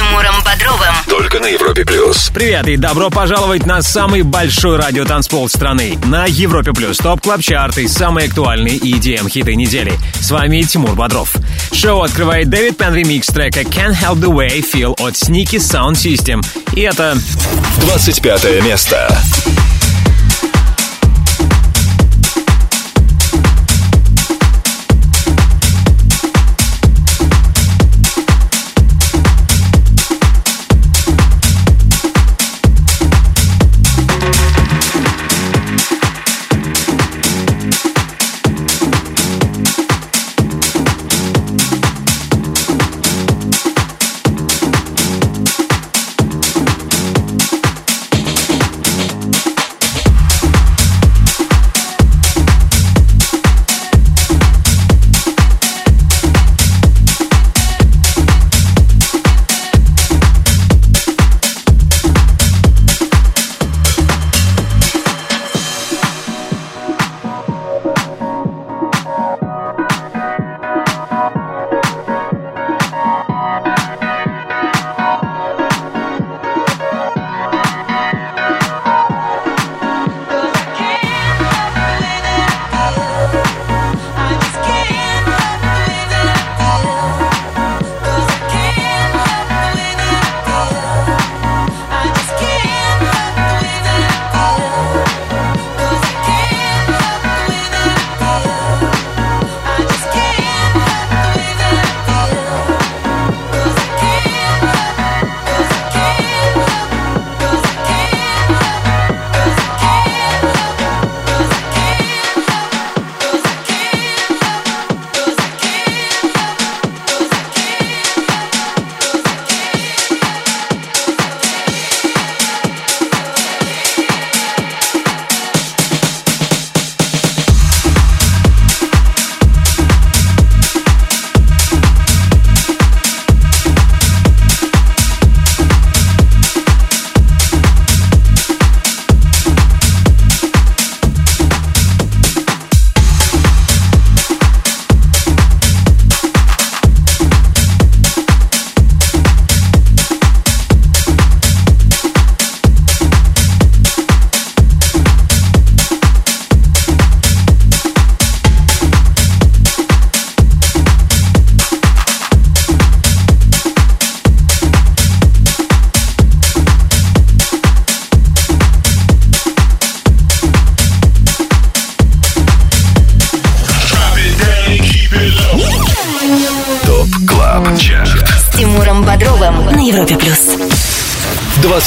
Тимуром Бодровым. Только на Европе Плюс. Привет и добро пожаловать на самый большой радиотанцпол страны. На Европе Плюс Top Club Chart и самые актуальные EDM хиты недели. С вами Тимур Бодров. Шоу открывает Дэвид Пен ремикс трека Can't Help The Way Feel от Sneaky Sound System. И это 25 место.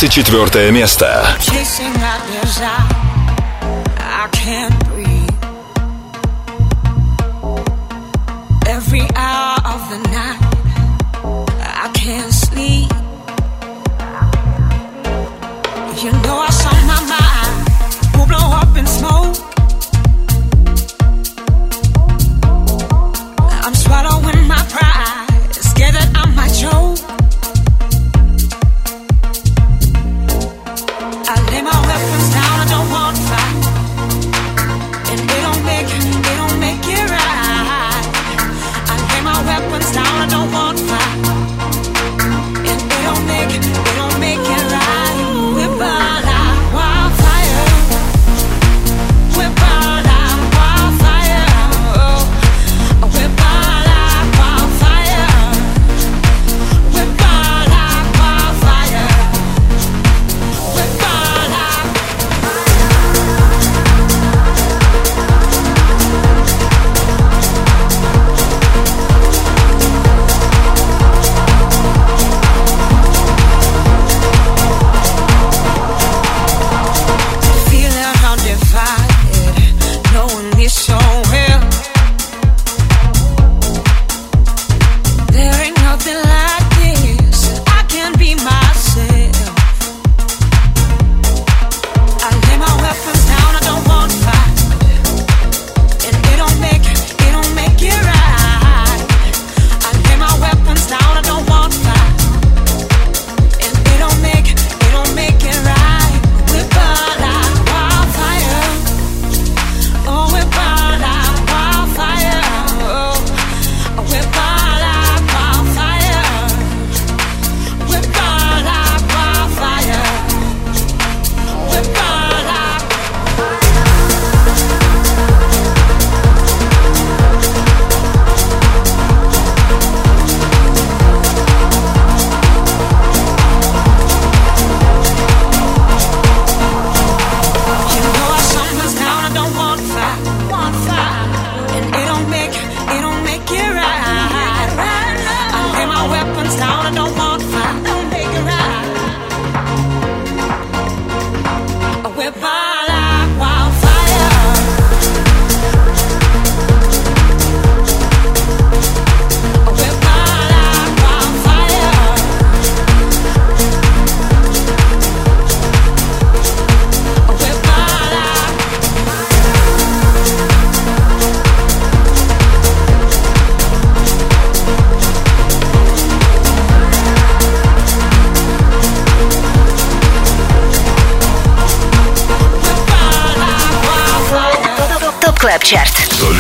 24 место.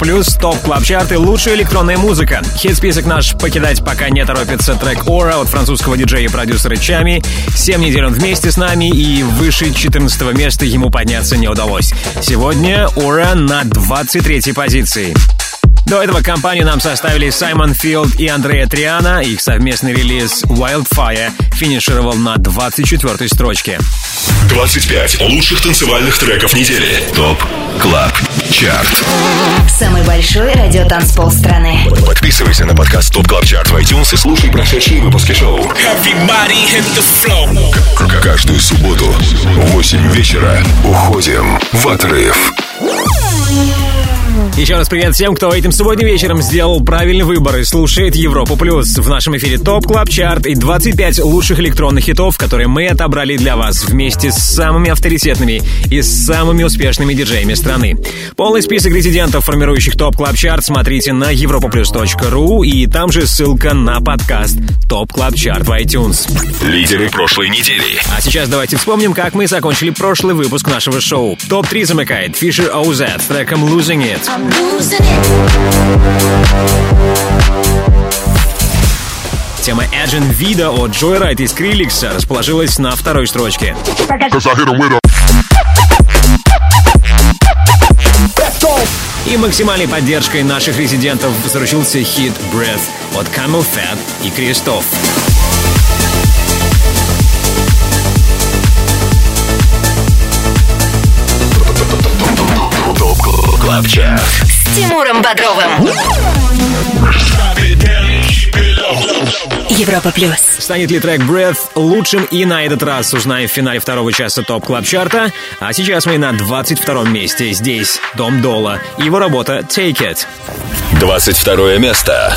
Плюс топ клаб чарты лучшая электронная музыка. Хит-список наш покидать пока не торопится трек Ора от французского диджея и продюсера Чами. Семь недель он вместе с нами и выше 14 места ему подняться не удалось. Сегодня Ора на 23 позиции. До этого компанию нам составили Саймон Филд и Андрея Триана. Их совместный релиз Wildfire финишировал на 24 строчке. 25 лучших танцевальных треков недели. ТОП Club Chart Самый большой радиотанцпол страны. Подписывайся на подкаст Top Club Chart в iTunes и слушай прошедшие выпуски шоу. Каждую субботу в 8 вечера уходим в отрыв. Еще раз привет всем, кто этим сегодня вечером сделал правильный выбор и слушает Европу Плюс. В нашем эфире Top Club Chart и 25 лучших электронных хитов, которые мы отобрали для вас вместе с самыми авторитетными и самыми успешными диджеями страны. Полный список резидентов, формирующих Top Club Chart, смотрите на europaplus.ru и там же ссылка на подкаст Top Club Chart в iTunes. Лидеры прошлой недели. А сейчас давайте вспомним, как мы закончили прошлый выпуск нашего шоу. ТОП-3 замыкает Fisher OZ с треком Losing It. Тема Agen Wida от Joyryde и Skrillex а расположилась на второй строчке. И максимальной поддержкой наших резидентов заручился хит Breath от Camel Fat и Кристоф. Клабчарт. С Тимуром Бодровым. Европа плюс. Станет ли трек Breath лучшим и на этот раз узнаем в финале второго часа топ клаб чарта А сейчас мы на 22 месте. Здесь Дом Дола его работа Take It. 22 место.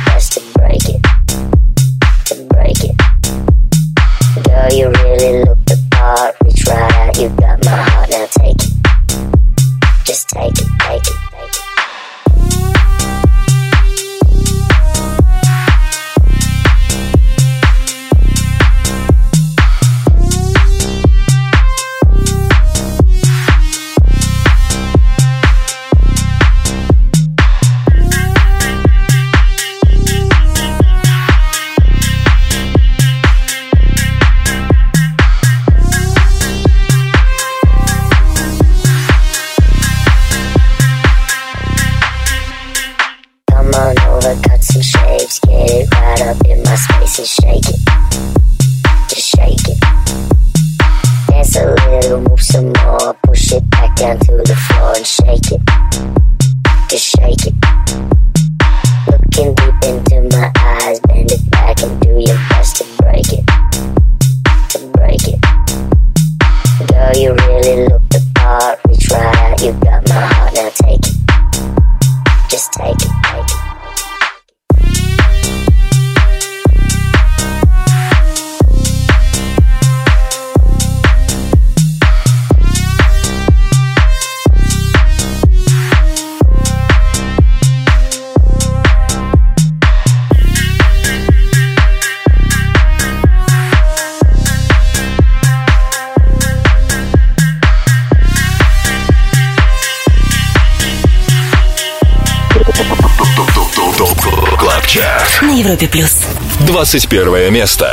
21 место.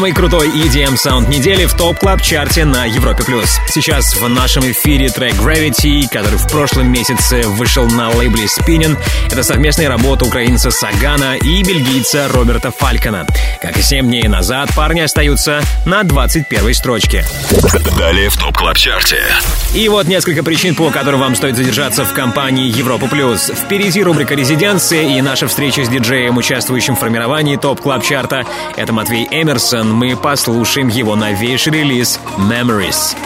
Самый крутой EDM саунд недели в Top Club Chart е на Европе плюс. Сейчас в нашем эфире трек Gravity, который в прошлом месяце вышел на лейбле Spinnin'. Это совместная работа украинца Сагана и бельгийца Роберта Фалькона. Как и 7 дней назад, парни остаются на 21 строчке. Далее в Top Club Chart е. И вот несколько причин, по которым вам стоит задержаться в компании Европа Плюс. Впереди рубрика «Резиденция» и наша встреча с диджеем, участвующим в формировании Top Club Chart а Это Матвей Эмерсон. Мы послушаем его новейший релиз «Memories».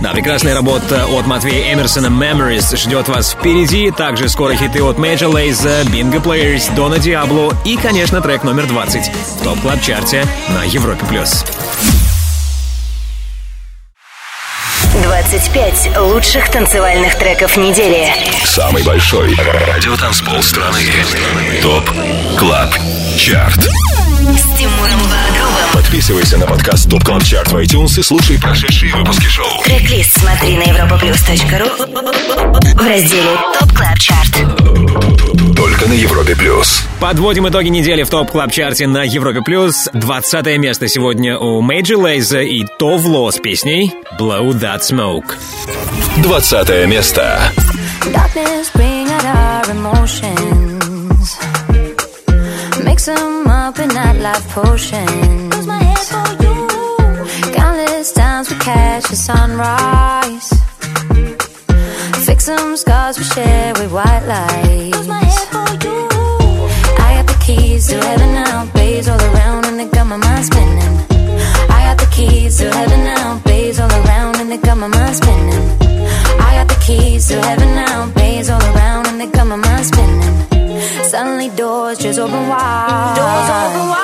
Да, прекрасная работа от Матвея Эмерсона «Memories» ждет вас впереди. Также скоро хиты от Major Lazer, Bingo Players, Дона Диабло и, конечно, трек номер 20 в топ клаб чарте на Европе+. плюс. 25 лучших танцевальных треков недели. Самый большой радиотанцпол страны. Top Club Chart. С Тимуром Бодровым. Подписывайся на подкаст Top Club Chart в iTunes и слушай прошедшие выпуски шоу. Трек-лист смотри на europaplus.ru в разделе Top Club Chart. Только на Европе Плюс. Подводим итоги недели в Top Club Chart е на Европе плюс. 20 место сегодня у Major Lazer и Tove Lo с песней Blow That Smoke. 20 место. Darkness bring out our emotions. Mix them up in nightlife potions. Countless times we catch the sunrise. Fix some scars we share with white lights. I got the keys to heaven now, bays all around, and they got my mind spinning. I got the keys to heaven now, bays all around, and they got my mind spinning. I got the keys to heaven now, doors just open wide. Doors open wide.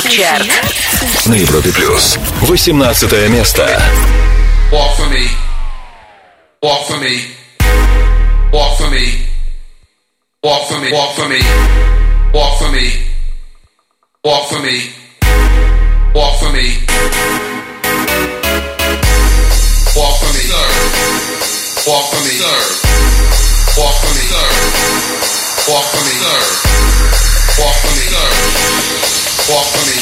КЛАБ ЧАРТ На Европе плюс. 18 место. Walk for me. Walk for me. Walk for me. Walk for me. Walk for me. Walk for me. Walk for me. Walk for me. Walk for me. Walk for me. Walk for me. Walk for me. Walk for me. Walk for me.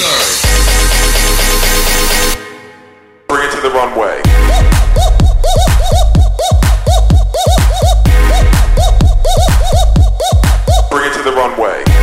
Bring it to the runway. Bring it to the runway.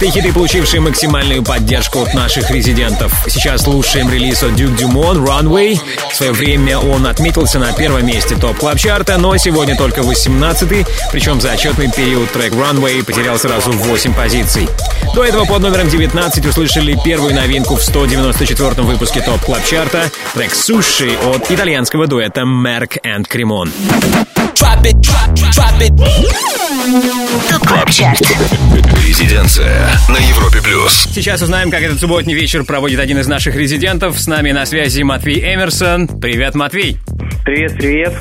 И хиты, получившие максимальную поддержку от наших резидентов. Сейчас слушаем релиз от Duke Dumont «Runway». В свое время он отметился на первом месте Top Club Chart а, но сегодня только 18-й, причем за отчетный период трек «Runway» потерял сразу 8 позиций. До этого под номером 19 услышали первую новинку в 194-м выпуске Top Club Chart а трек «Sushi» от итальянского дуэта Merk and Kremont. ТОП КЛАБ ЧАРТ Резиденция на Европе плюс. Сейчас узнаем, как этот субботний вечер проводит один из наших резидентов. С нами на связи Матвей Эмерсон. Привет, Матвей. Привет, привет.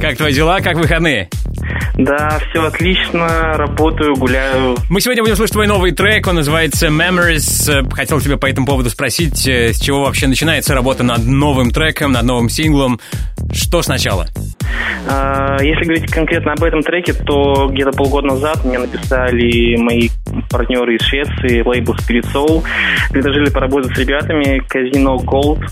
Как твои дела? Как выходные? Да, все отлично, работаю, гуляю. Мы сегодня будем слушать твой новый трек, он называется Memories. Э, Хотел тебя по этому поводу спросить, э, с чего вообще начинается работа над новым треком, над новым синглом. Что сначала? А, Если говорить конкретно об этом треке, то где-то полгода назад мне написали мои партнеры из Швеции, лейбл Spirit Soul, предложили поработать с ребятами Casino Gold,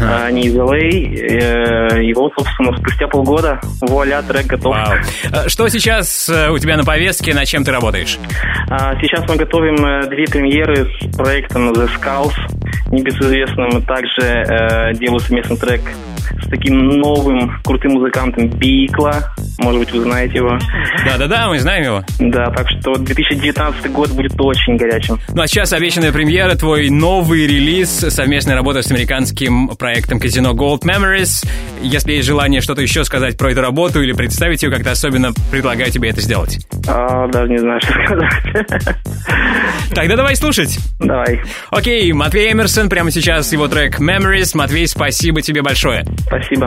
А, они из LA, э, и вот, собственно, спустя полгода, вуаля, трек готов. Вау. Что сейчас э, у тебя на повестке, над чем ты работаешь? А, Сейчас мы готовим э, две премьеры с проектом The Skulls, небезызвестным. Также делаю совместный трек с таким новым крутым музыкантом Бикла. Может быть, вы знаете его. Да-да-да, мы знаем его. Да, так что 2019 год будет очень горячим. Ну а сейчас обещанная премьера, твой новый релиз, совместная работа с американским проектом Casino Gold Memories. Если есть желание что-то еще сказать про эту работу или представить ее как-то особенно, предлагаю тебе это сделать. А, даже не знаю, что сказать. Тогда давай слушать. Давай. Окей, Матвей Эмерсон, прямо сейчас его трек Memories. Матвей, спасибо тебе большое. Спасибо.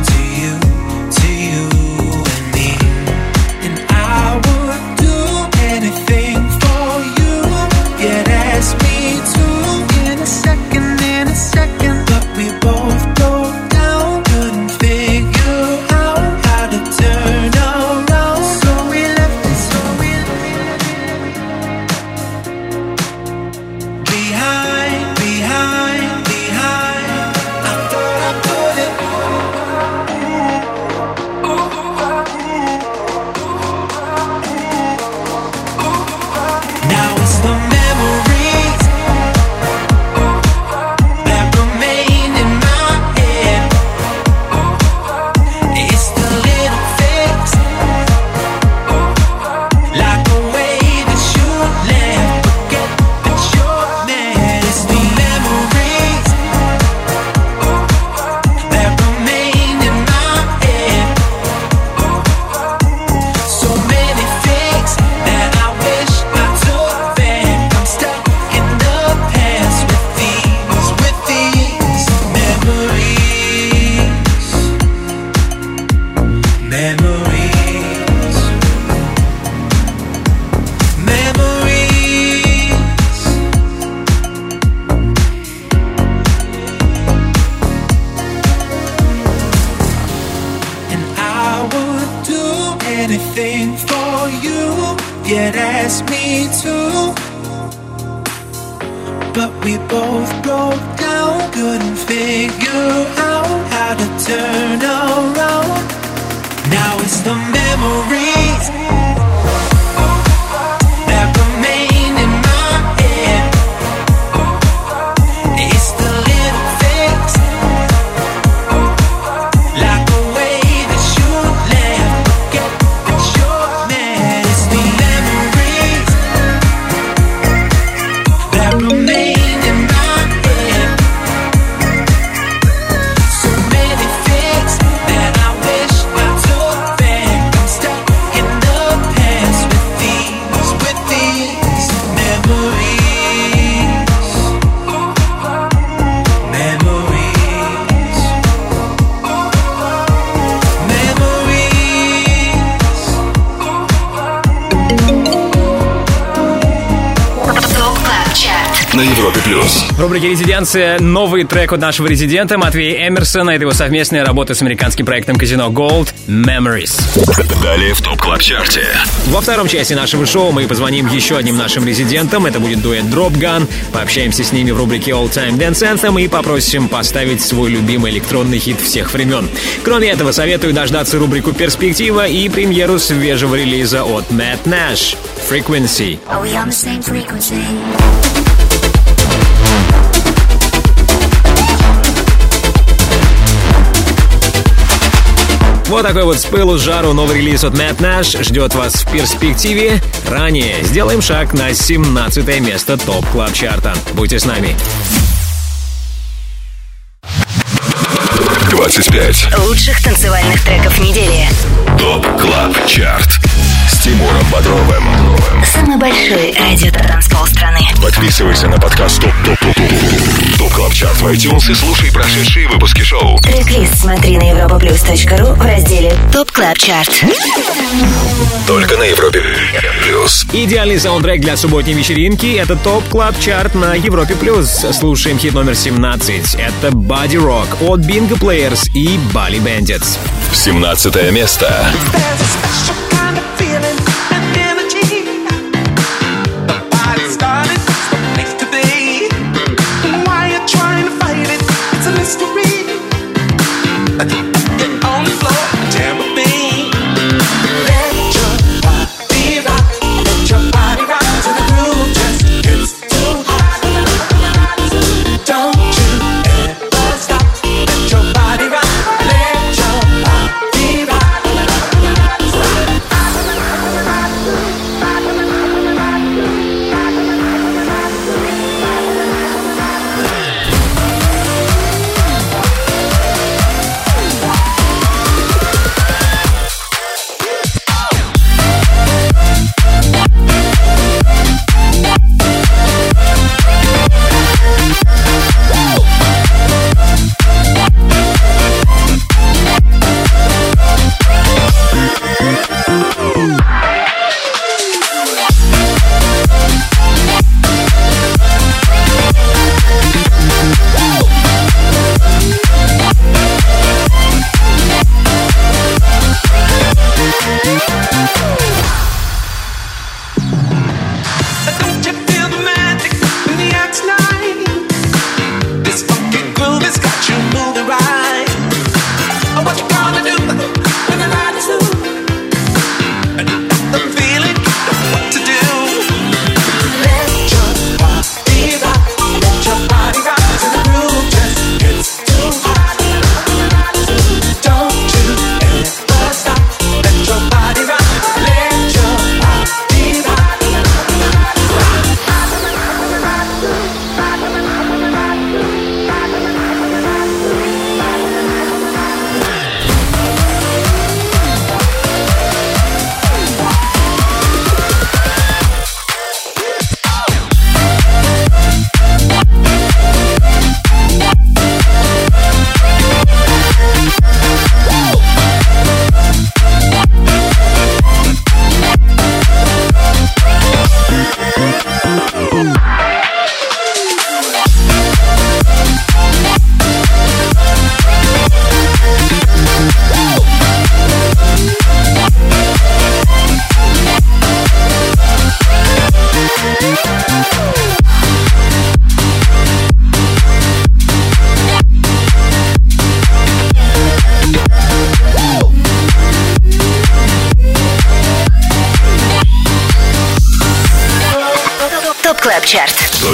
новый трек от нашего резидента Матвея Эмерсона. Это его совместная работа с американским проектом Casino Gold Memories. Далее в Top Club Chart е. Во второй части нашего шоу мы позвоним еще одним нашим резидентам. Это будет дуэт Dropgun. Пообщаемся с ними в рубрике All Time Dance Anthem и попросим поставить свой любимый электронный хит всех времен. Кроме этого, советую дождаться рубрику «Перспектива» и премьеру свежего релиза от Matt Nash «Frequency». Are we on the same frequency? Вот такой вот с пылу с жару новый релиз от Matt Nash ждет вас в перспективе. Ранее сделаем шаг на 17 место ТОП Club Chart а. Будьте с нами. 25. Лучших танцевальных треков недели. ТОП Club Chart. С Тимуром Бодровым. Самый большой радиотанцпол страны. Подписывайся на подкаст ТОП ТОП ТОП ТОП ТОП Club Chart в iTunes и слушай прошедшие выпуски шоу. Трек-лист смотри на europaplus.ru в разделе ТОП CLUB CHART. Только на Европе плюс. Идеальный саундтрек для субботней вечеринки — это ТОП Club Chart на Европе+. плюс. Слушаем хит номер 17. Это Body Rock от Bingo Players и Bali Bandits. 17 место. There's a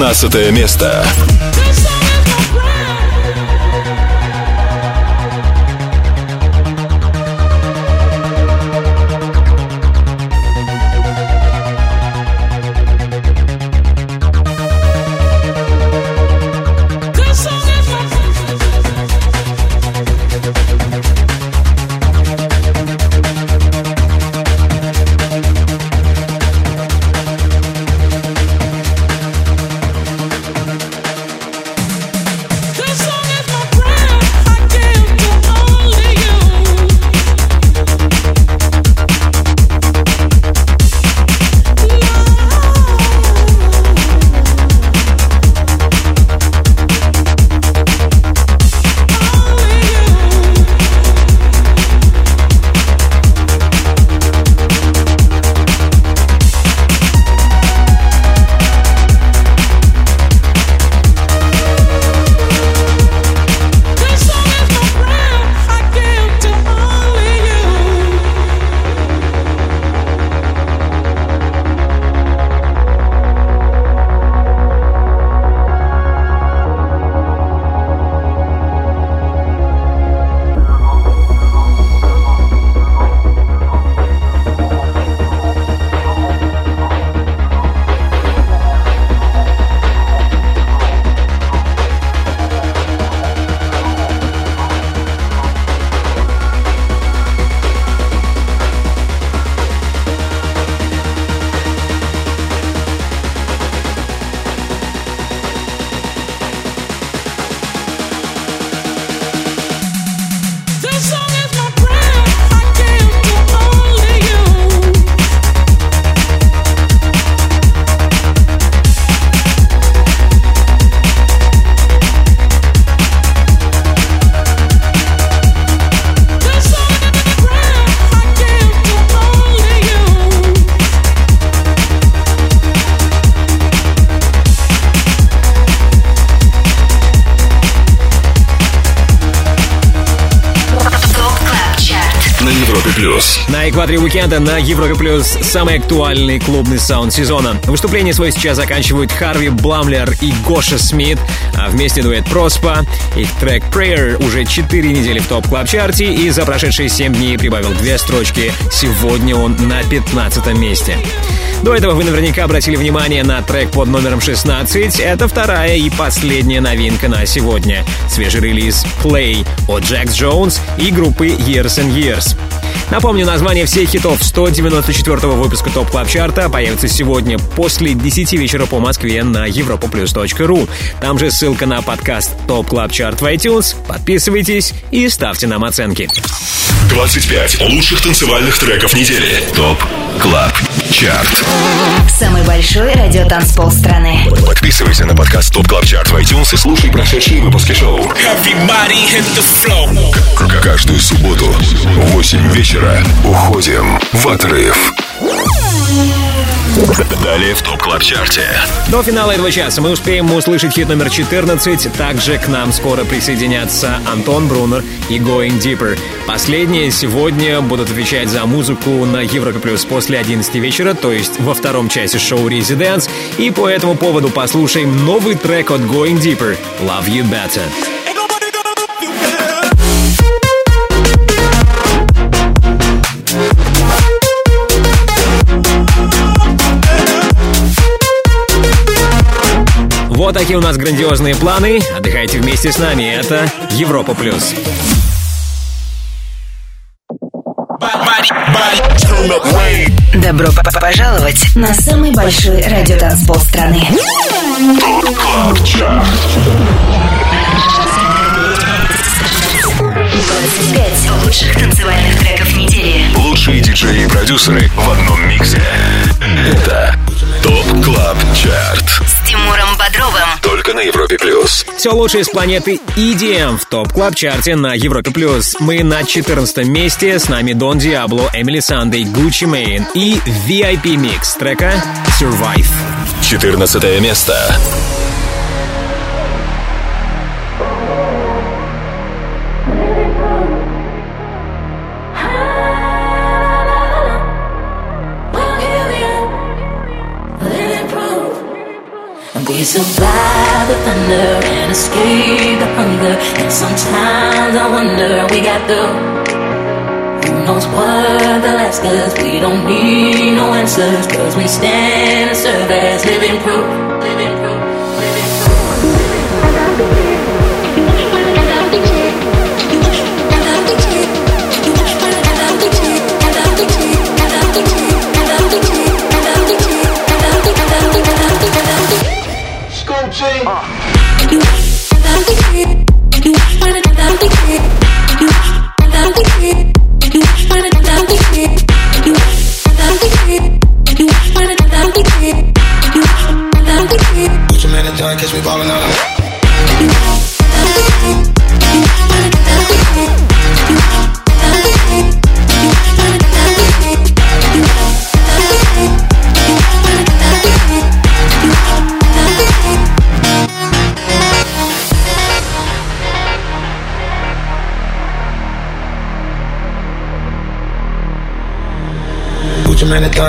15 место. На экваторе уикенда на Европе Плюс самый актуальный клубный саунд сезона. Выступление свое сейчас заканчивают Харви Блумлер и Гоша Смит, а вместе дуэт Prospa. Их трек Prayer уже 4 недели в топ Club Chart е и за прошедшие 7 дней прибавил две строчки. Сегодня он на 15 месте. До этого вы наверняка обратили внимание на трек под номером 16. Это вторая и последняя новинка на сегодня. Свежий релиз Play от Джекс Джонс и группы Years and Years. Напомню, название всех хитов 194-го выпуска ТОП Club Chart а появится сегодня после 10 вечера по Москве на europaplus.ru. Там же ссылка на подкаст ТОП Club Chart в iTunes. Подписывайтесь и ставьте нам оценки. 25 лучших танцевальных треков недели. ТОП CLUB CHART. Самый большой радиотанцпол страны. Подписывайся на подкаст ТОП CLUB CHART в iTunes и слушай прошедшие выпуски шоу. К- Каждую субботу в 8 вечера уходим в отрыв. Далее в ТОП КЛАБ ЧАРТе. До финала этого часа мы успеем услышать хит номер 14. Также к нам скоро присоединятся Антон Брунер и Going Deeper. Последние сегодня будут отвечать за музыку на Европе Плюс после 11 вечера, то есть во втором часе шоу Residence. И по этому поводу послушаем новый трек от Going Deeper Love You Better. Вот такие у нас грандиозные планы. Отдыхайте вместе с нами. Это Европа Плюс. Добро пожаловать на самый большой радиотанцпол страны. КЛАБ ЧАРТ. 25 лучших танцевальных треков недели. Лучшие диджеи и продюсеры в одном миксе. Это ТОП CLUB CHART. С Тимуром Бодровым. Только на Европе Плюс. Все лучшее с планеты EDM в топ Club Chart е на Европе плюс. Мы на 14 месте. С нами Дон Диабло, Эмили Санде, Гуччи Мейн и VIP микс трека Survive. 14 место. We survive the thunder and escape the hunger. And sometimes I wonder we got through. Who knows what they'll ask us? We don't need no answers. Cause we stand and serve as. Living proof.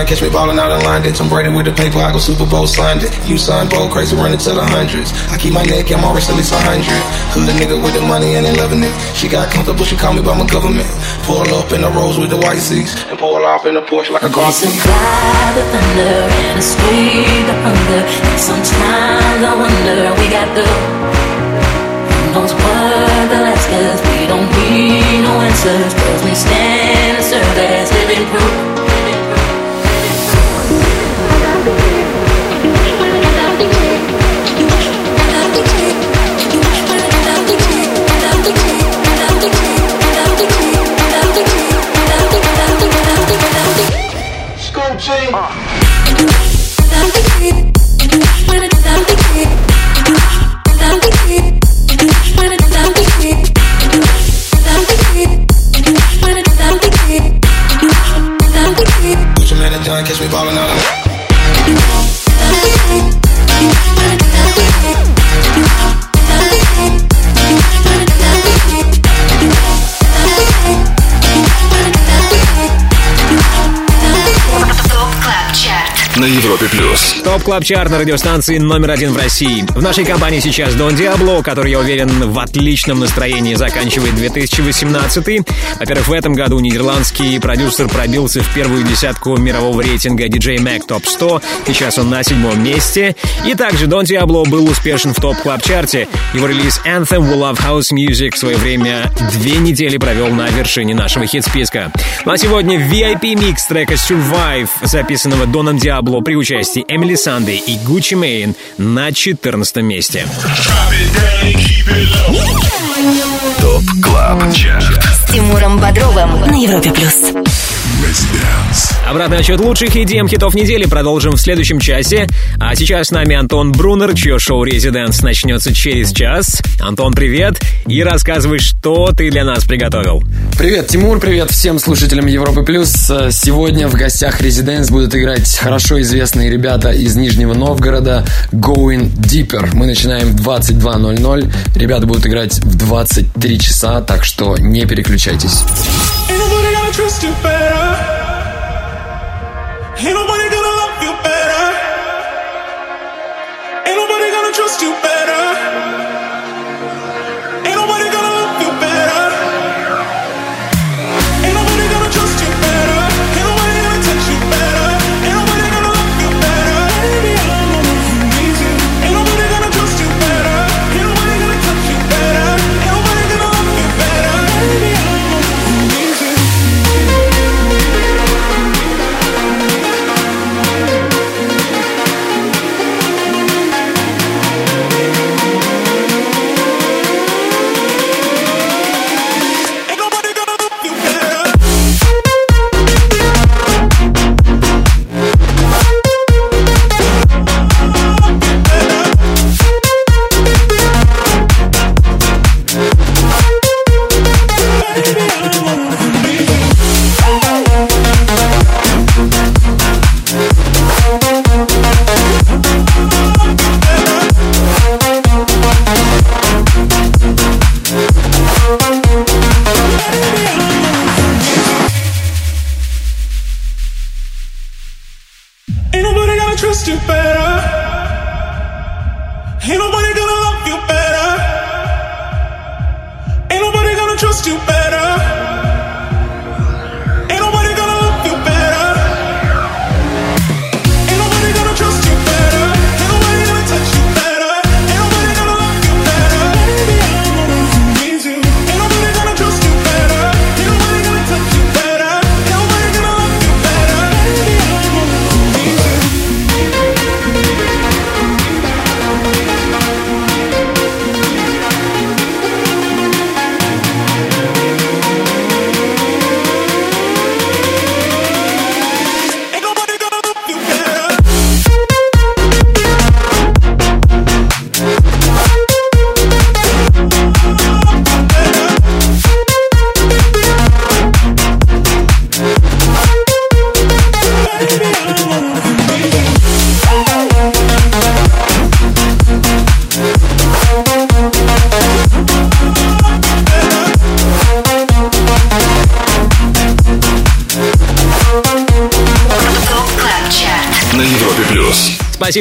Your man in time, catch me ballin' out in London. Tom Brady with the paper, I go Super Bowl signed it. You sign bold, crazy running to the hundreds. I keep my neck, I'm always at least a hundred. Hood nigga with the money and they loving it. She got comfortable, she call me by my government. Pull up in the rose with the white seats and pull off in the Porsche like a car. survive the thunder and escape the hunger. Sometimes I wonder we got the who knows what they'll ask. We don't need no answers. Cause we stand and serve as living proof. Европе плюс. Топ Club Chart на радиостанции номер один в России. В нашей компании сейчас Дон Диабло, который, я уверен, в отличном настроении заканчивает 2018. Во-первых, в этом году нидерландский продюсер пробился в первую десятку мирового рейтинга DJ Mag Top 100. Сейчас он на седьмом месте. И также Дон Диабло был успешен в Топ Club Chart е. Его релиз Anthem We Love House Music в свое время две недели провел на вершине нашего хит-списка. Ну а сегодня VIP микс трека Survive, записанного Доном Диабло при участии Эмили Санды и Гуччи Мейн на 14 месте. ТОП КЛАБ ЧАРТ С Тимуром Бодровым на Европе плюс. Обратный отчет лучших EDM хитов недели продолжим в следующем часе. А сейчас с нами Антон Брунер, чье шоу «Резиденс» начнется через час. Антон, привет! И рассказывай, что ты для нас приготовил. Привет, Тимур, привет всем слушателям Европы Плюс. Э, Сегодня в гостях Резиденс будут играть хорошо известные ребята из Нижнего Новгорода Going Deeper. Мы начинаем в 22.00. Ребята будут играть в 23 часа, так что не переключайтесь. Gonna trust you better. Ain't nobody gonna love you better. Ain't nobody gonna trust you better.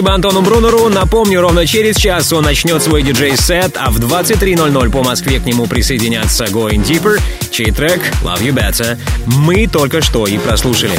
Спасибо Антону Брунеру. Напомню, ровно через час он начнет свой диджей-сет, а в 23.00 по Москве к нему присоединятся Going Deeper, чей трек Love You Better мы только что и прослушали.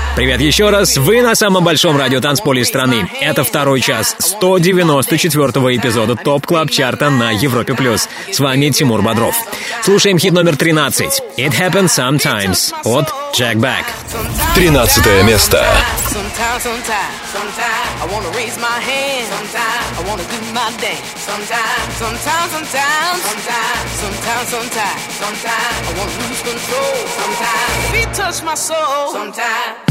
Привет еще раз. Вы на самом большом радиотанцполе страны. Это второй час 194-го эпизода ТОП Club Chart а на Европе+. плюс. С вами Тимур Бодров. Слушаем хит номер 13. It Happens Sometimes от Jack Back. 13 место. Sometimes, sometimes, sometimes I wanna raise my hand. Sometimes I wanna do my dance. Sometimes, sometimes, sometimes, sometimes, sometimes, sometimes, sometimes I wanna lose control. Sometimes feet touch my soul. Sometimes.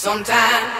Sometimes.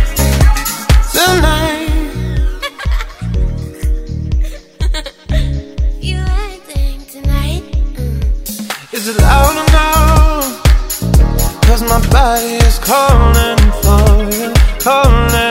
Cause my body is calling for you, calling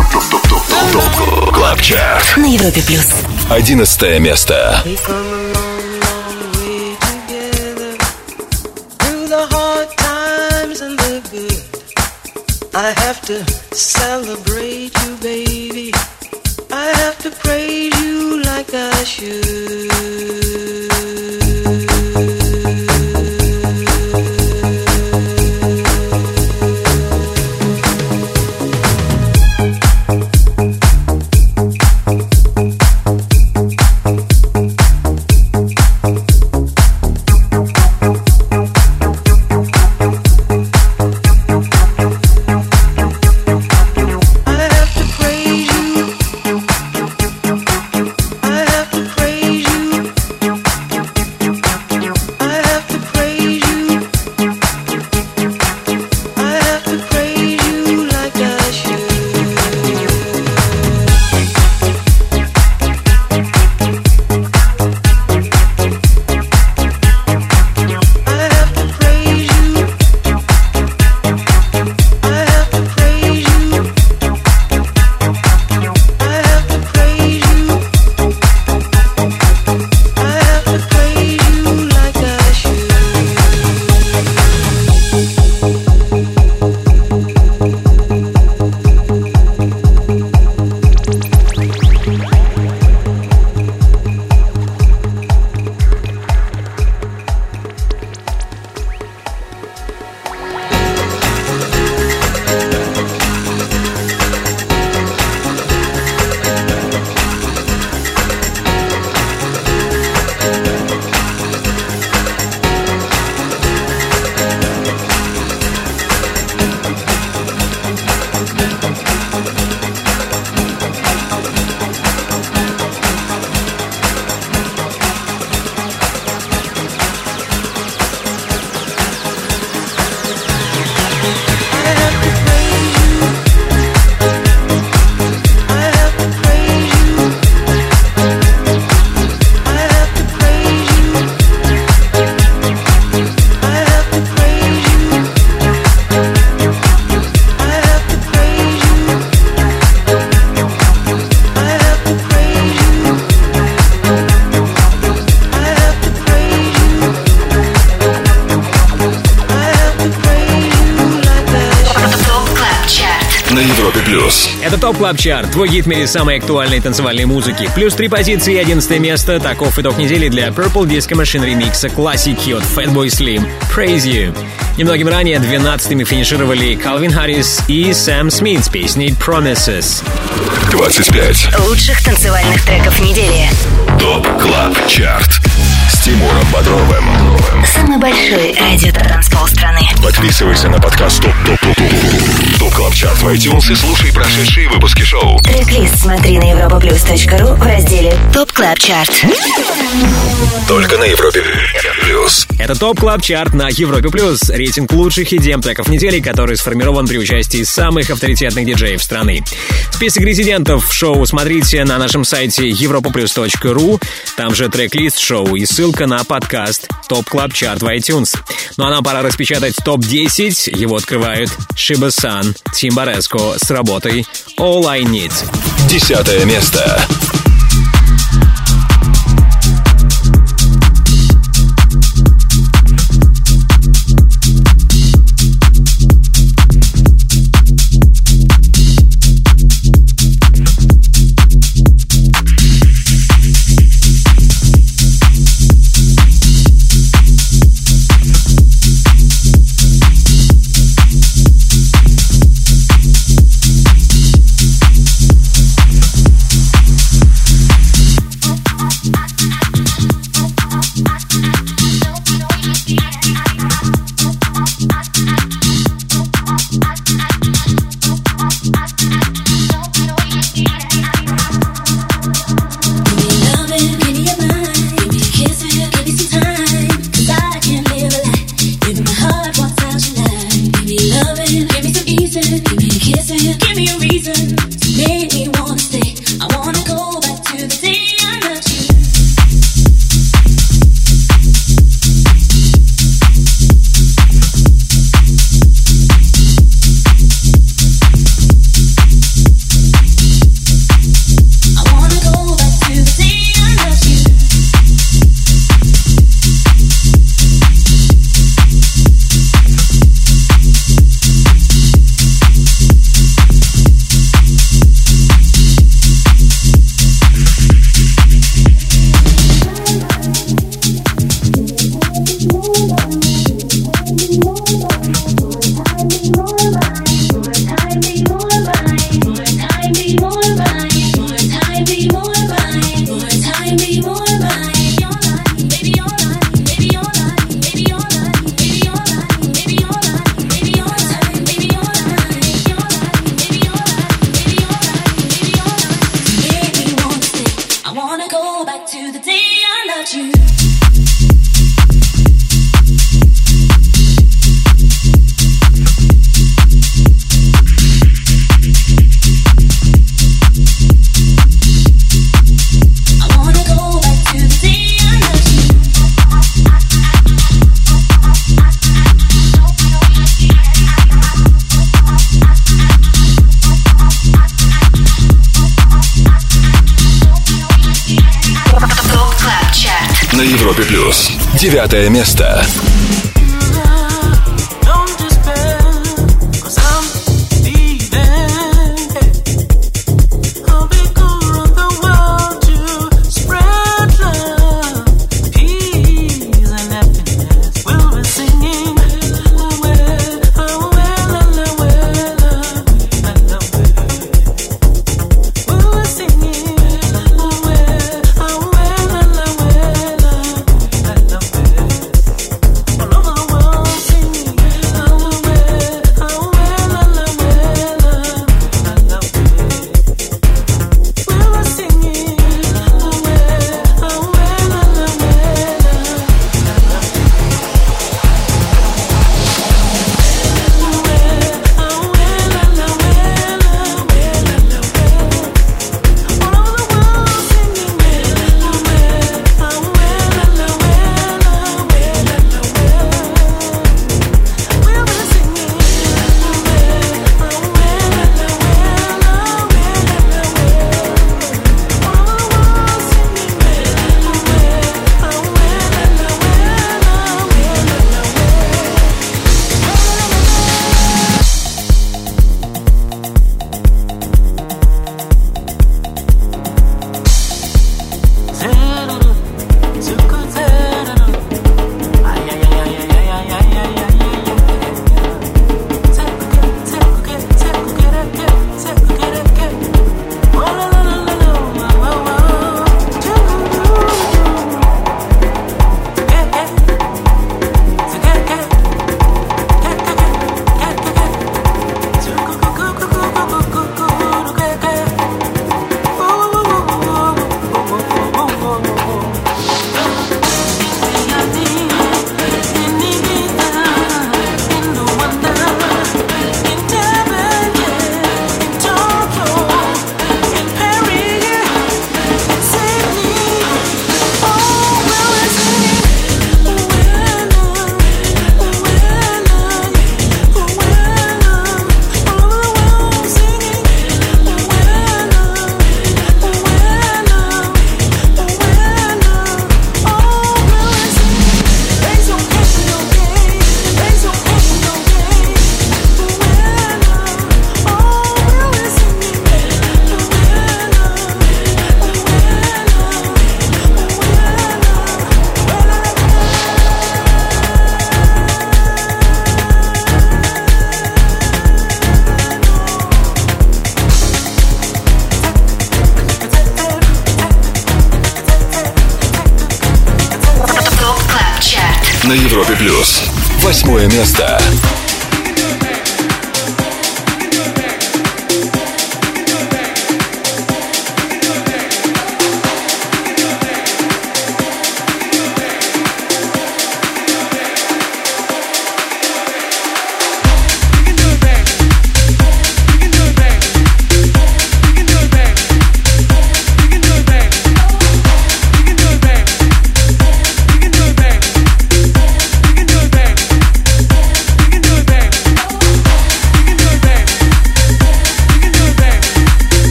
ТОП Чарт. На Европе плюс. 11 место. I have to celebrate you, baby. I have to praise you like I should. Это ТОП Клаб Чарт, твой гид в мире самой актуальной танцевальной музыки. Плюс три позиции и одиннадцатое место. Таков итог недели для Purple Disco Machine ремикса классики от Fatboy Slim «Praise You». Немногим ранее 12-ми финишировали Калвин Харрис и Сэм Смит с песней «Promises». 25. Лучших танцевальных треков недели. ТОП Club Chart. Тимуром Бодровым. Самый большой радиотанцпол страны. Подписывайся на подкаст ТОП ТОП ТОП ТОП ТОП Club Chart в iTunes и слушай прошедшие выпуски шоу. Трек-лист смотри на europaplus.ru в разделе ТОП Club Chart. Только на Европе плюс. Это ТОП Club Chart на Европе+. плюс. Рейтинг лучших EDM треков недели, который сформирован при участии самых авторитетных диджеев страны. Список резидентов шоу смотрите на нашем сайте europaplus.ru. Там же трек-лист шоу и ссылка на подкаст ТОП Club Chart в iTunes. Ну а нам пора распечатать ТОП-10. Его открывают Шиба Сан, Тим Бореско с работой All I Need. Десятое место. Девятое место.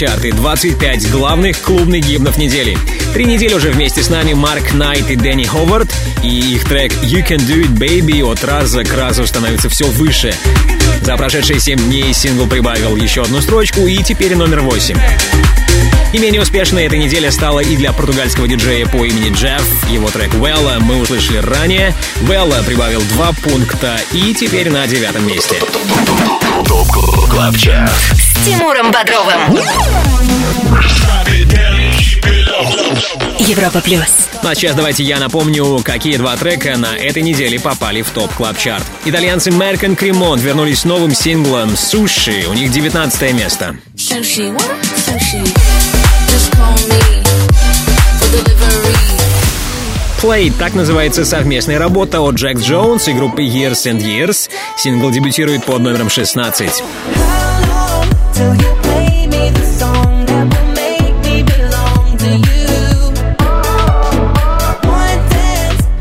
Чарты, 25 главных клубных гимнов недели. Три недели уже вместе с нами Марк Найт и Дэнни Ховард, и их трек You Can Do It Baby от раза к разу становится все выше. За прошедшие 7 дней сингл прибавил еще одну строчку и теперь номер 8. Не менее успешной эта неделя стала и для португальского диджея по имени Джефф. Его трек Вэлла мы услышали ранее. Вэлла прибавил два пункта и теперь на девятом месте. Тимуром Бодровым. Европа плюс. Ну а сейчас давайте я напомню, какие два трека на этой неделе попали в топ клаб чарт. Итальянцы Меркан Кремонт вернулись с новым синглом «Суши». У них 19 место. Sushi. Play, так называется совместная работа от Джек Джонс и группы Years and Years. Сингл дебютирует под номером 16.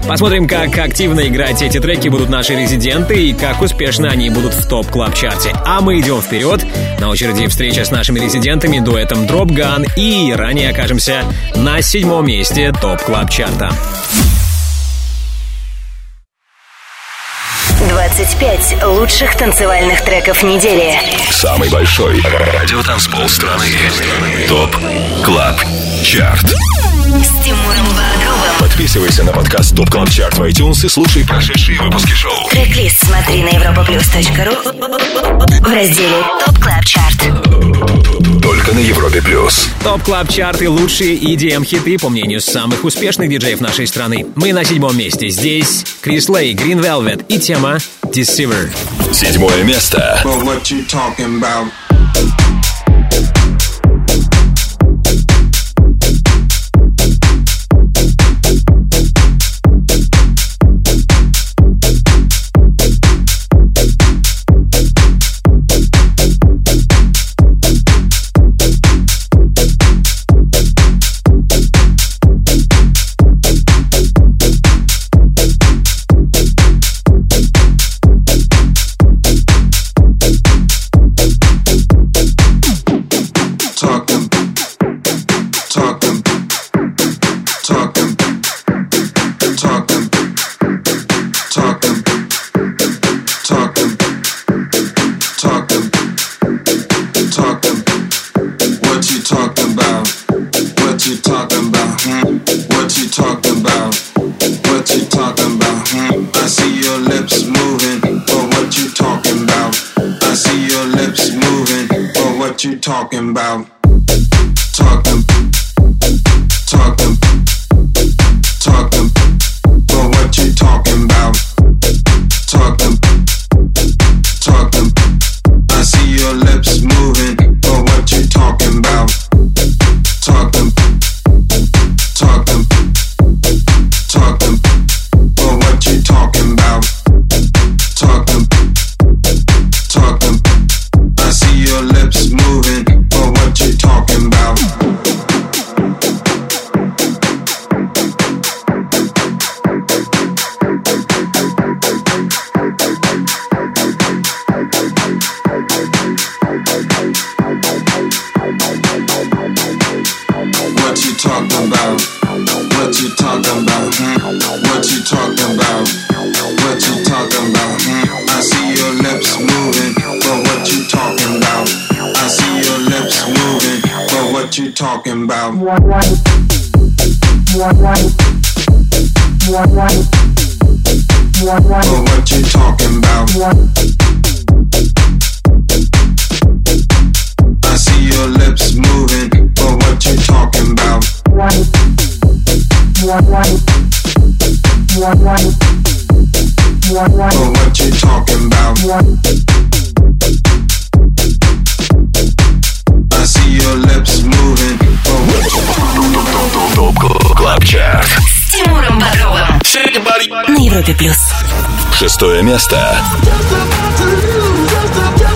Посмотрим, как активно играть эти треки будут наши резиденты и как успешно они будут в топ клаб чарте А мы идем вперед. На очереди встреча с нашими резидентами, дуэтом Drop Gun. И ранее окажемся на седьмом месте топ 25 лучших танцевальных треков недели. Самый большой радиотанцпол страны. Топ Club Chart. С Тимуром Бодровым. Подписывайся на подкаст Топ Club Chart в iTunes и слушай прошедшие выпуски шоу. Трек-лист смотри на europaplus.ru в разделе ТОП Club Chart. Только на Европе плюс. Топ Club Chart лучшие EDM хиты по мнению самых успешных диджеев нашей страны. Мы на седьмом месте. Здесь Крис Лейк, Green Velvet и тема Deceiver. Седьмое место. But talking about Well, what you talking about? I see your lips moving, but what you talking about? Well, what you talking about? see your lips moving. Клабчарт. С Тимуром Бодровым. На Европе плюс. Шестое место. Just about to, just about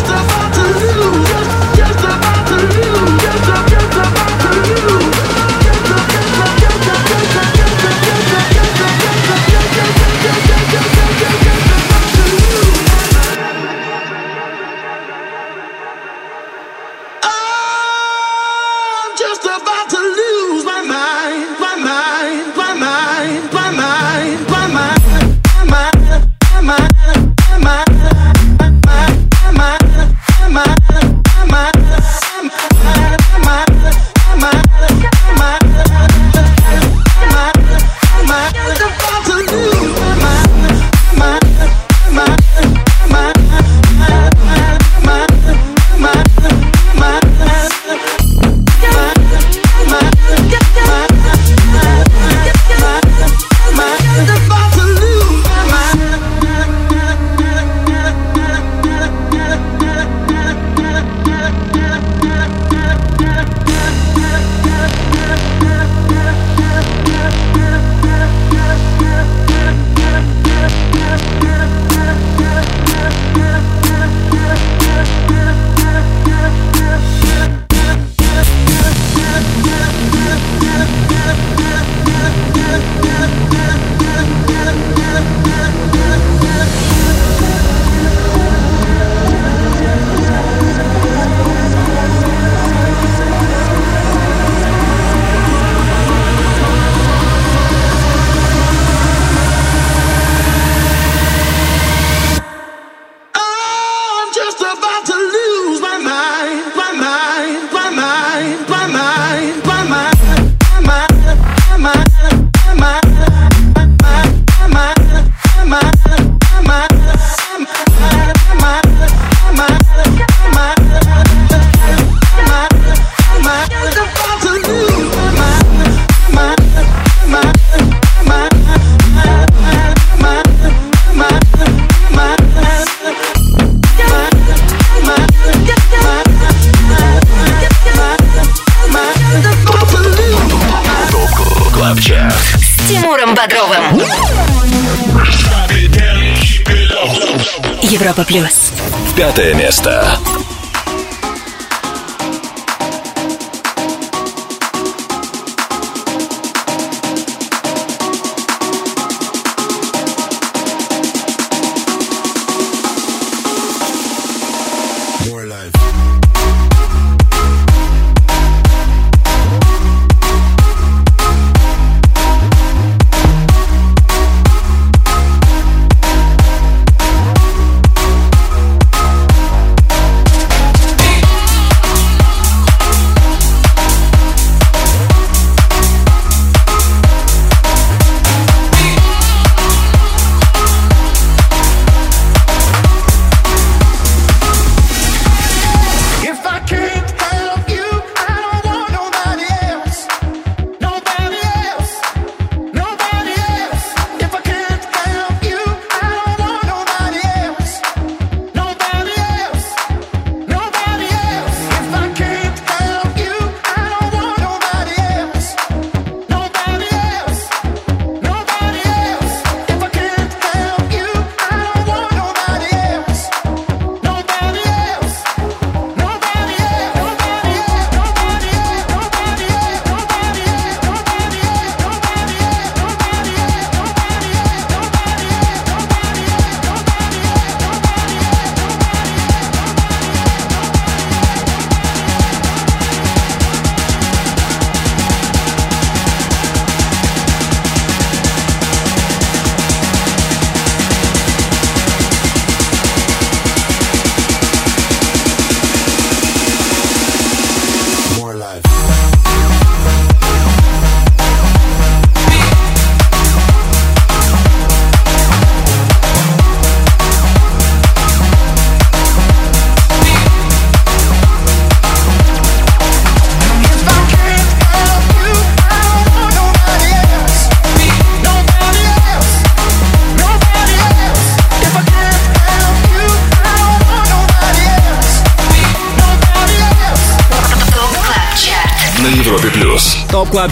Европа плюс. Пятое место.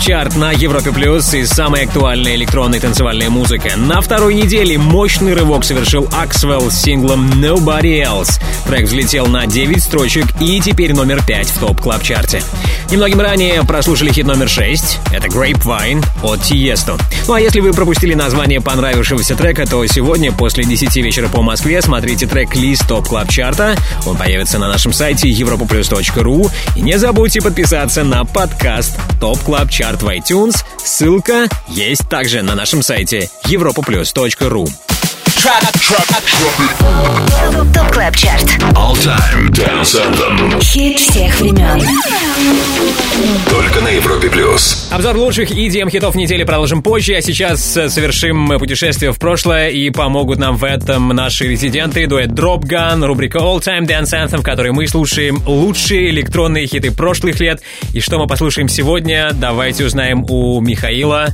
What you talking about? Топ Клаб Чарт на Европе Плюс и самая актуальная электронная танцевальная музыка. На второй неделе мощный рывок совершил Аксвелл с синглом Nobody Else. Трек взлетел на 9 строчек и теперь номер 5 в Топ Club Chart е. Немногим ранее прослушали хит номер 6. Это Grapevine от Тиесто. Ну а если вы пропустили название понравившегося трека, то сегодня после 10 вечера по Москве смотрите трек-лист Топ Club Chart а. Он появится на нашем сайте europaplus.ru. И не забудьте подписаться на подкаст Топ Club Chart в iTunes. Ссылка есть также на нашем сайте europaplus.ru. Топ Club Chart. All Time Dance Anthem. Хит всех времен. Только на Европе Плюс. Обзор лучших EDM хитов недели продолжим позже, а сейчас э, совершим путешествие в прошлое и помогут нам в этом наши резиденты, дуэт Dropgun, рубрика All Time Dance Anthem, в которой мы слушаем лучшие электронные хиты прошлых лет. И что мы послушаем сегодня, давайте узнаем у Михаила.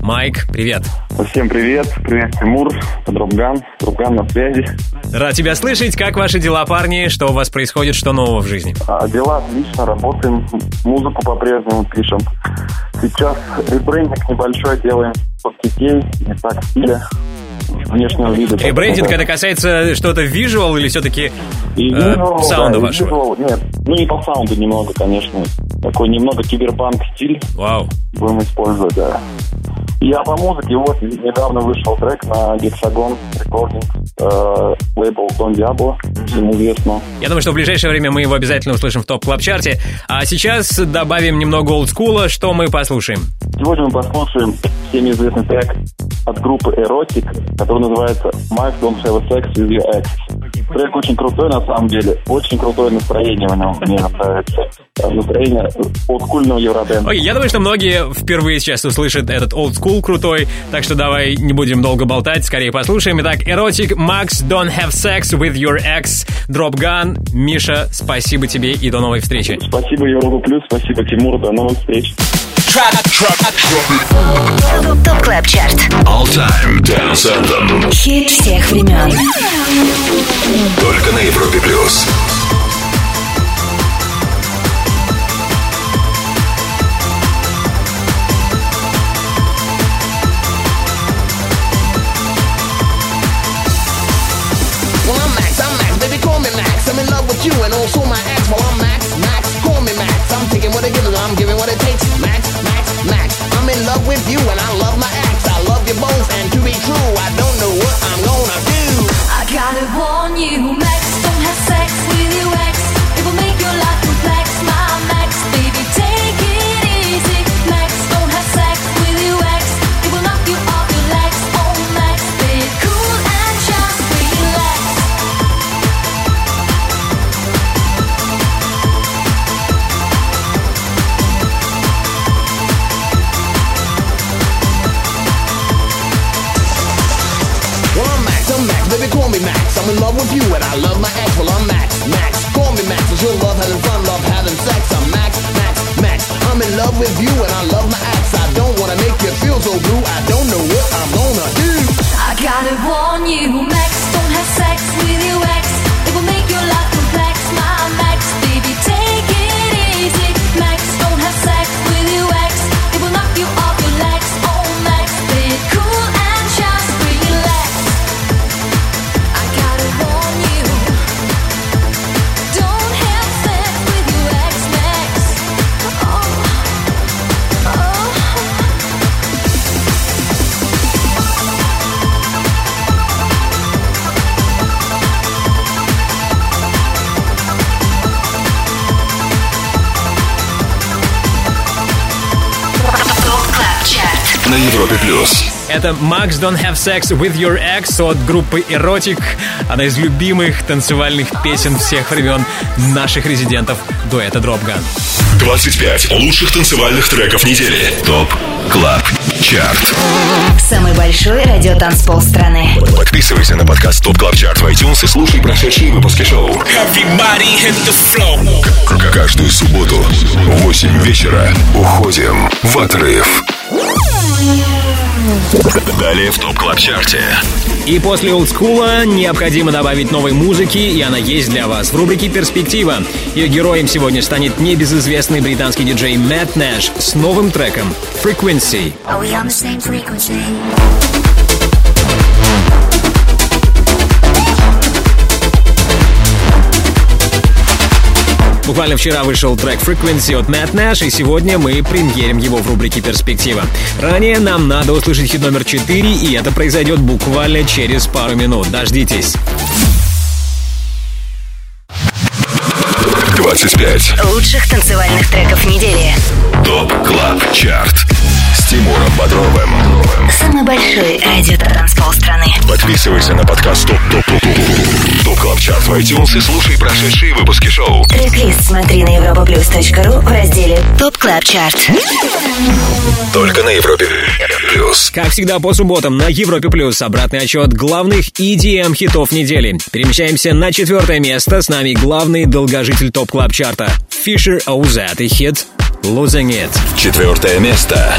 Майк, привет. Всем привет, привет, Тимур, Дропган, Дропган на связи. Рад тебя слышать. Как ваши дела, парни? Что у вас происходит? Что нового в жизни? А, дела отлично, работаем, музыку по-прежнему пишем. Сейчас ребрендинг небольшой делаем соцсетей, не так стиля, внешнего вида. Ребрендинг, это касается что-то visual или все-таки И э, саунда да, и вашего? visual, Нет, ну не по саунду немного, конечно. Такой немного киберпанк стиль. Вау. Будем использовать, да. Я по музыке, вот недавно вышел трек на Gexagon Recording, э, лейбл Don Diablo, всем известно. Я думаю, что в ближайшее время мы его обязательно услышим в топ клаб чарте А сейчас добавим немного олдскула. Что мы послушаем? Сегодня мы послушаем всем известный трек от группы Erotic, который называется My Don't Have a Sex With Your Ex. Трек очень крутой на самом деле, очень крутое настроение в нем, мне нравится. Настроение олдскульного евроденса. Окей, я думаю, что многие впервые сейчас услышат этот олдскул крутой, так что давай не будем долго болтать, скорее послушаем. Итак, E-Rotic, Max Don't Have Sex With Your Ex, Dropgun. Миша, спасибо тебе и до новой встречи. Спасибо, Европа Плюс, спасибо, Тимур, до новых встреч. Top Club Chart. All Time Dance Anthem. Хит всех времен. Только на Европе Плюс. You and I love my ex. I love you both, and to be true, I don't With you and I love my ex. Well, I'm Max, Max, call me Max. Cause you love having fun, love having sex. I'm Max, Max, Max. I'm in love with you and I love my ex. I don't wanna make you feel so blue. I don't know what I'm gonna do. I gotta warn you, Max, don't have sex with your ex. Это Max Don't Have Sex With Your Ex от группы E-Rotic, одна из любимых танцевальных песен всех времен наших резидентов дуэта Dropgun. 25 лучших танцевальных треков недели. Top Club Chart. Самый большой радиотанцпол страны. Подписывайся на подкаст Top Club Chart в iTunes и слушай прошедшие выпуски шоу. К- Каждую субботу в 8 вечера уходим в отрыв. Далее в Top Club Chart е. И после олдскула необходимо добавить новой музыки, и она есть для вас в рубрике «Перспектива». Ее героем сегодня станет небезызвестный британский диджей Мэтт Нэш с новым треком «Frequency». Are we on the same frequency? Буквально вчера вышел трек Frequency от Matt Nash, и сегодня мы премьерим его в рубрике «Перспектива». Ранее нам надо услышать хит номер 4, и это произойдет буквально через пару минут. Дождитесь. 25. Лучших танцевальных треков недели. Top Club Chart. Тимуром Бодровым. Самый большой радиотанцпол страны. Подписывайся на подкаст Top Top Top Top Top Club Chart в iTunes и слушай прошедшие выпуски шоу. Трек-лист смотри на europaplus.ru в разделе Top Club Chart. Только на Европе Плюс. Как всегда по субботам на Европе Плюс обратный отчет главных EDM хитов недели. Перемещаемся на четвертое место. С нами главный долгожитель топ клаб чарта Fisher OZ и хит Losing It. Четвертое место.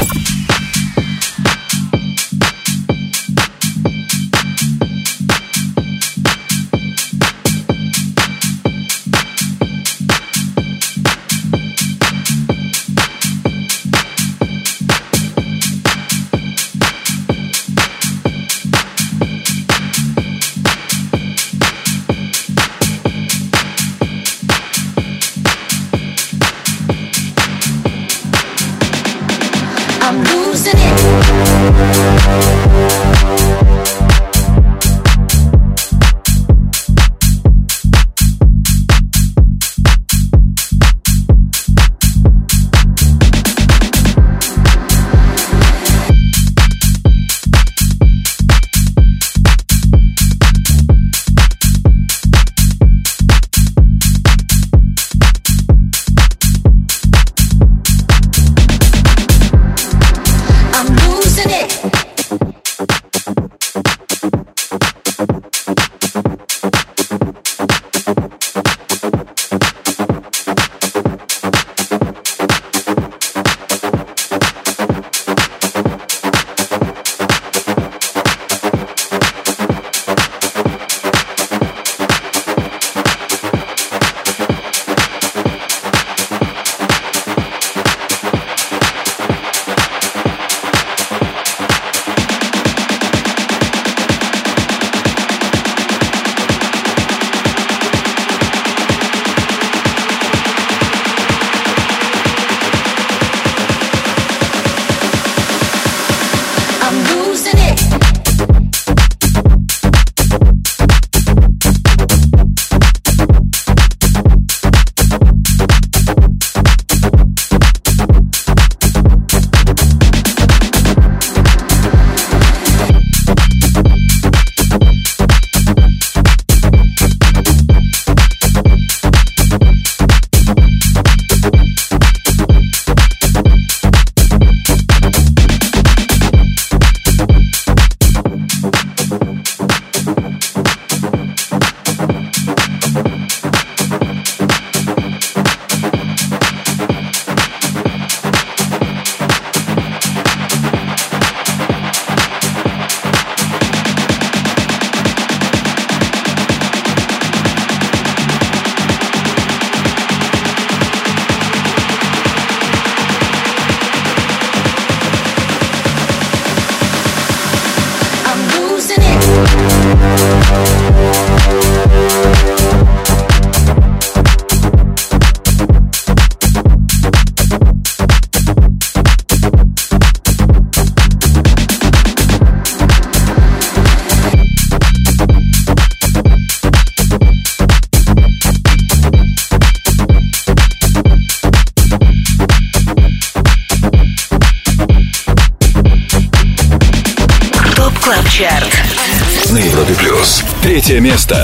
Место.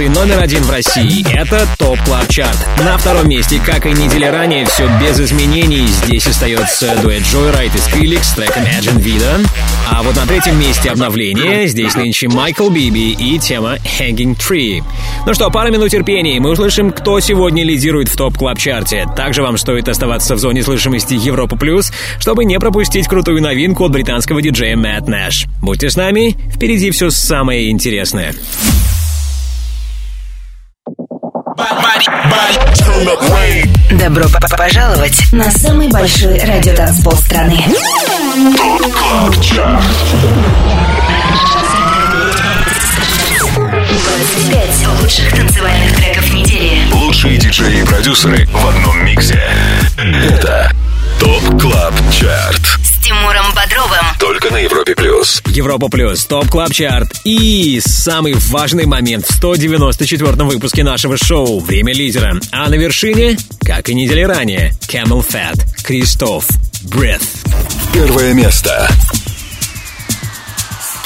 радиостанции номер один в России. Это Top Club Chart. На втором месте, как и недели ранее, все без изменений. Здесь остается дуэт Joyryde и Skrillex с треком Agen Wida. А вот на третьем месте обновление. Здесь нынче Майкл Биби и тема Hanging Tree. Ну что, пара минут терпения, и мы услышим, кто сегодня лидирует в Top Club Chart е. Также вам стоит оставаться в зоне слышимости Европа Плюс, чтобы не пропустить крутую новинку от британского диджея Мэтт Нэш. Будьте с нами, впереди все самое интересное. Добро пожаловать на самый большой радиотанцпол страны. 25 лучших танцевальных треков недели. Лучшие диджеи и продюсеры в одном миксе. Это Top Club Chart. С Тимуром. Только на Европе плюс. Европа Плюс, Top Club Chart и самый важный момент в 194-м выпуске нашего шоу «Время лидера». А на вершине, как и недели ранее, Camel Fat, Кристоф, Breath. Первое место.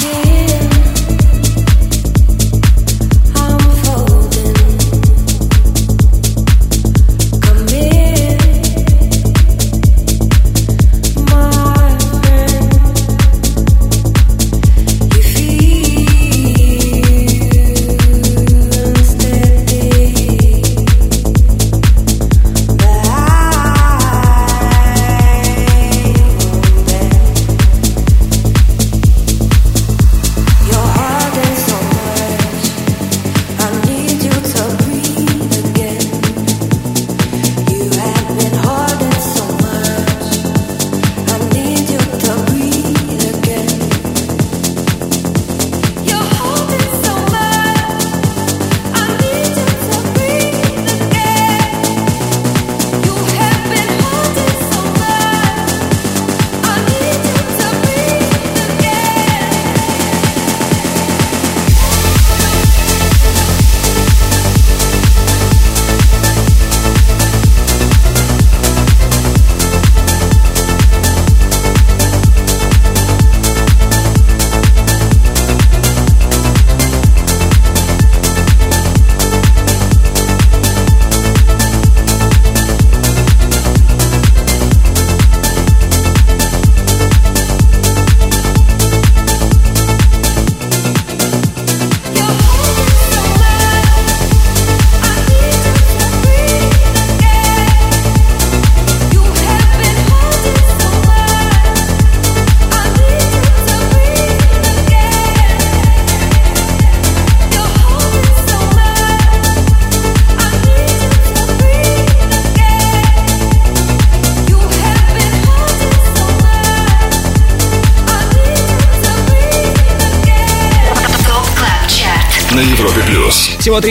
I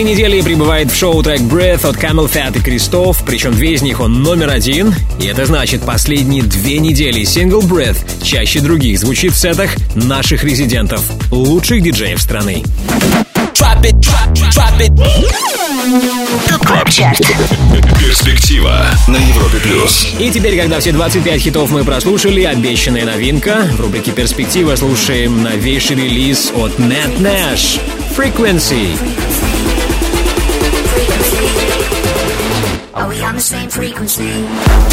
три недели пребывает в шоу трек Breath от CamelPhat и Крестов, причем две из них он номер один. И это значит, последние две недели сингл Breath чаще других звучит в сетах наших резидентов, лучших диджеев страны. Drop it, drop, drop it. Top Club Chart. Перспектива на Европе плюс. И теперь, когда все 25 хитов мы прослушали, обещанная новинка. В рубрике «Перспектива» слушаем новейший релиз от Matt Nash «Frequency». Frequency.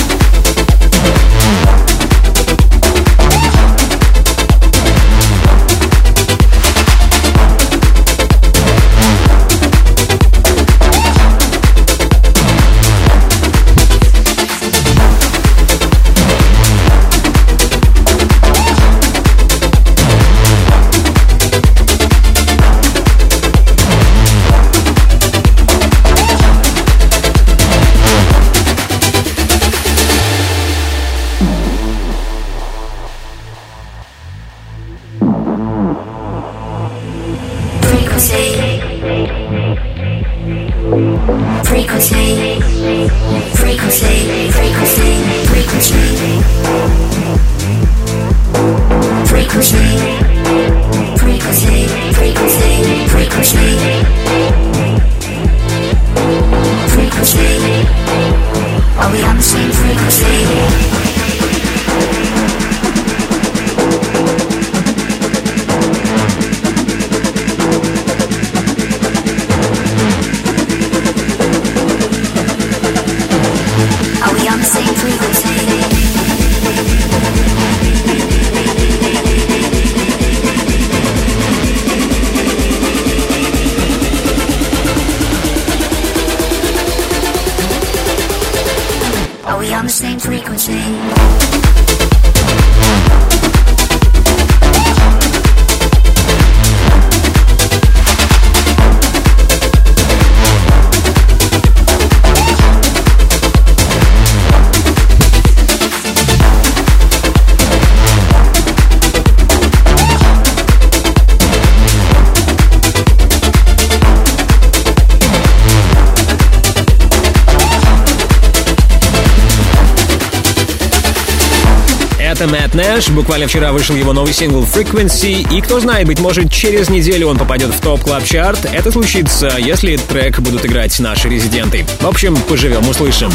Нэш. Буквально вчера вышел его новый сингл Frequency. И кто знает, быть может, через неделю он попадет в Top Club Chart Это случится, если трек будут играть наши резиденты. В общем, поживем, услышим.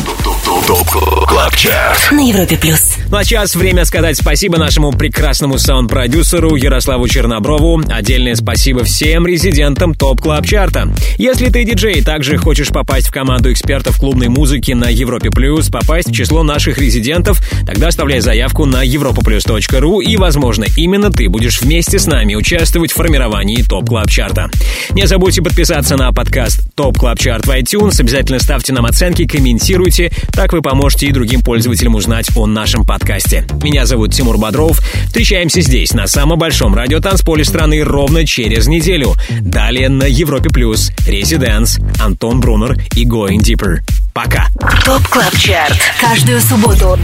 Top Club Chart. На Европе плюс. Ну а сейчас время сказать спасибо нашему прекрасному саунд-продюсеру Ярославу Черноброву. Отдельное спасибо всем резидентам Top Club Chart а. Если ты диджей, также хочешь попасть в команду экспертов клубной музыки на Европе Плюс, попасть в число наших резидентов, тогда оставляй заявку на europaplus.ru и, возможно, именно ты будешь вместе с нами участвовать в формировании Top Club Chart а. Не забудьте подписаться на подкаст Top Club Chart в iTunes, обязательно ставьте нам оценки, комментируйте, так вы поможете и другим пользователям узнать о нашем подкасте. Меня зовут Тимур Бодров. Встречаемся здесь, на самом большом радиотанцполе страны, ровно через неделю. Далее на Европе Плюс, Residance, Антон Брунер и Going Deeper. Пока. Top Club Chart. Каждую субботу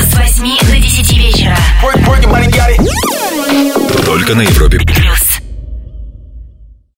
с 8 до 10 вечера. Только на Европе плюс.